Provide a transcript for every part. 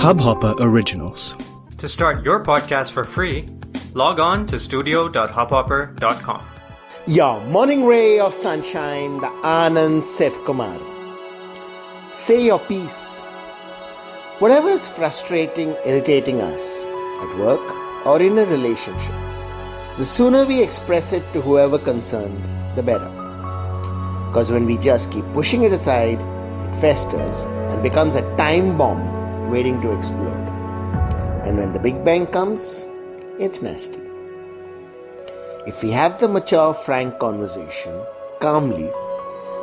Hubhopper Originals. To start your podcast for free, log on to studio.hubhopper.com. Your morning ray of sunshine by Anand Sef Kumar. Say your piece. Whatever is frustrating, irritating us at work or in a relationship, the sooner we express it to whoever concerned, the better. Because when we just keep pushing it aside, it festers and becomes a time bomb waiting to explode. And when the Big Bang comes, it's nasty. If we have the mature, frank conversation calmly,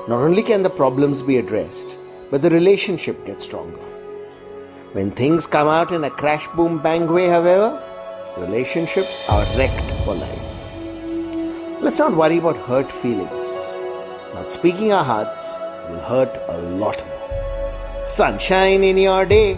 not only can the problems be addressed, but the relationship gets stronger. When things come out in a crash boom bang way, however, relationships are wrecked for life. Let's not worry about hurt feelings. Not speaking our hearts will hurt a lot more. Sunshine in your day.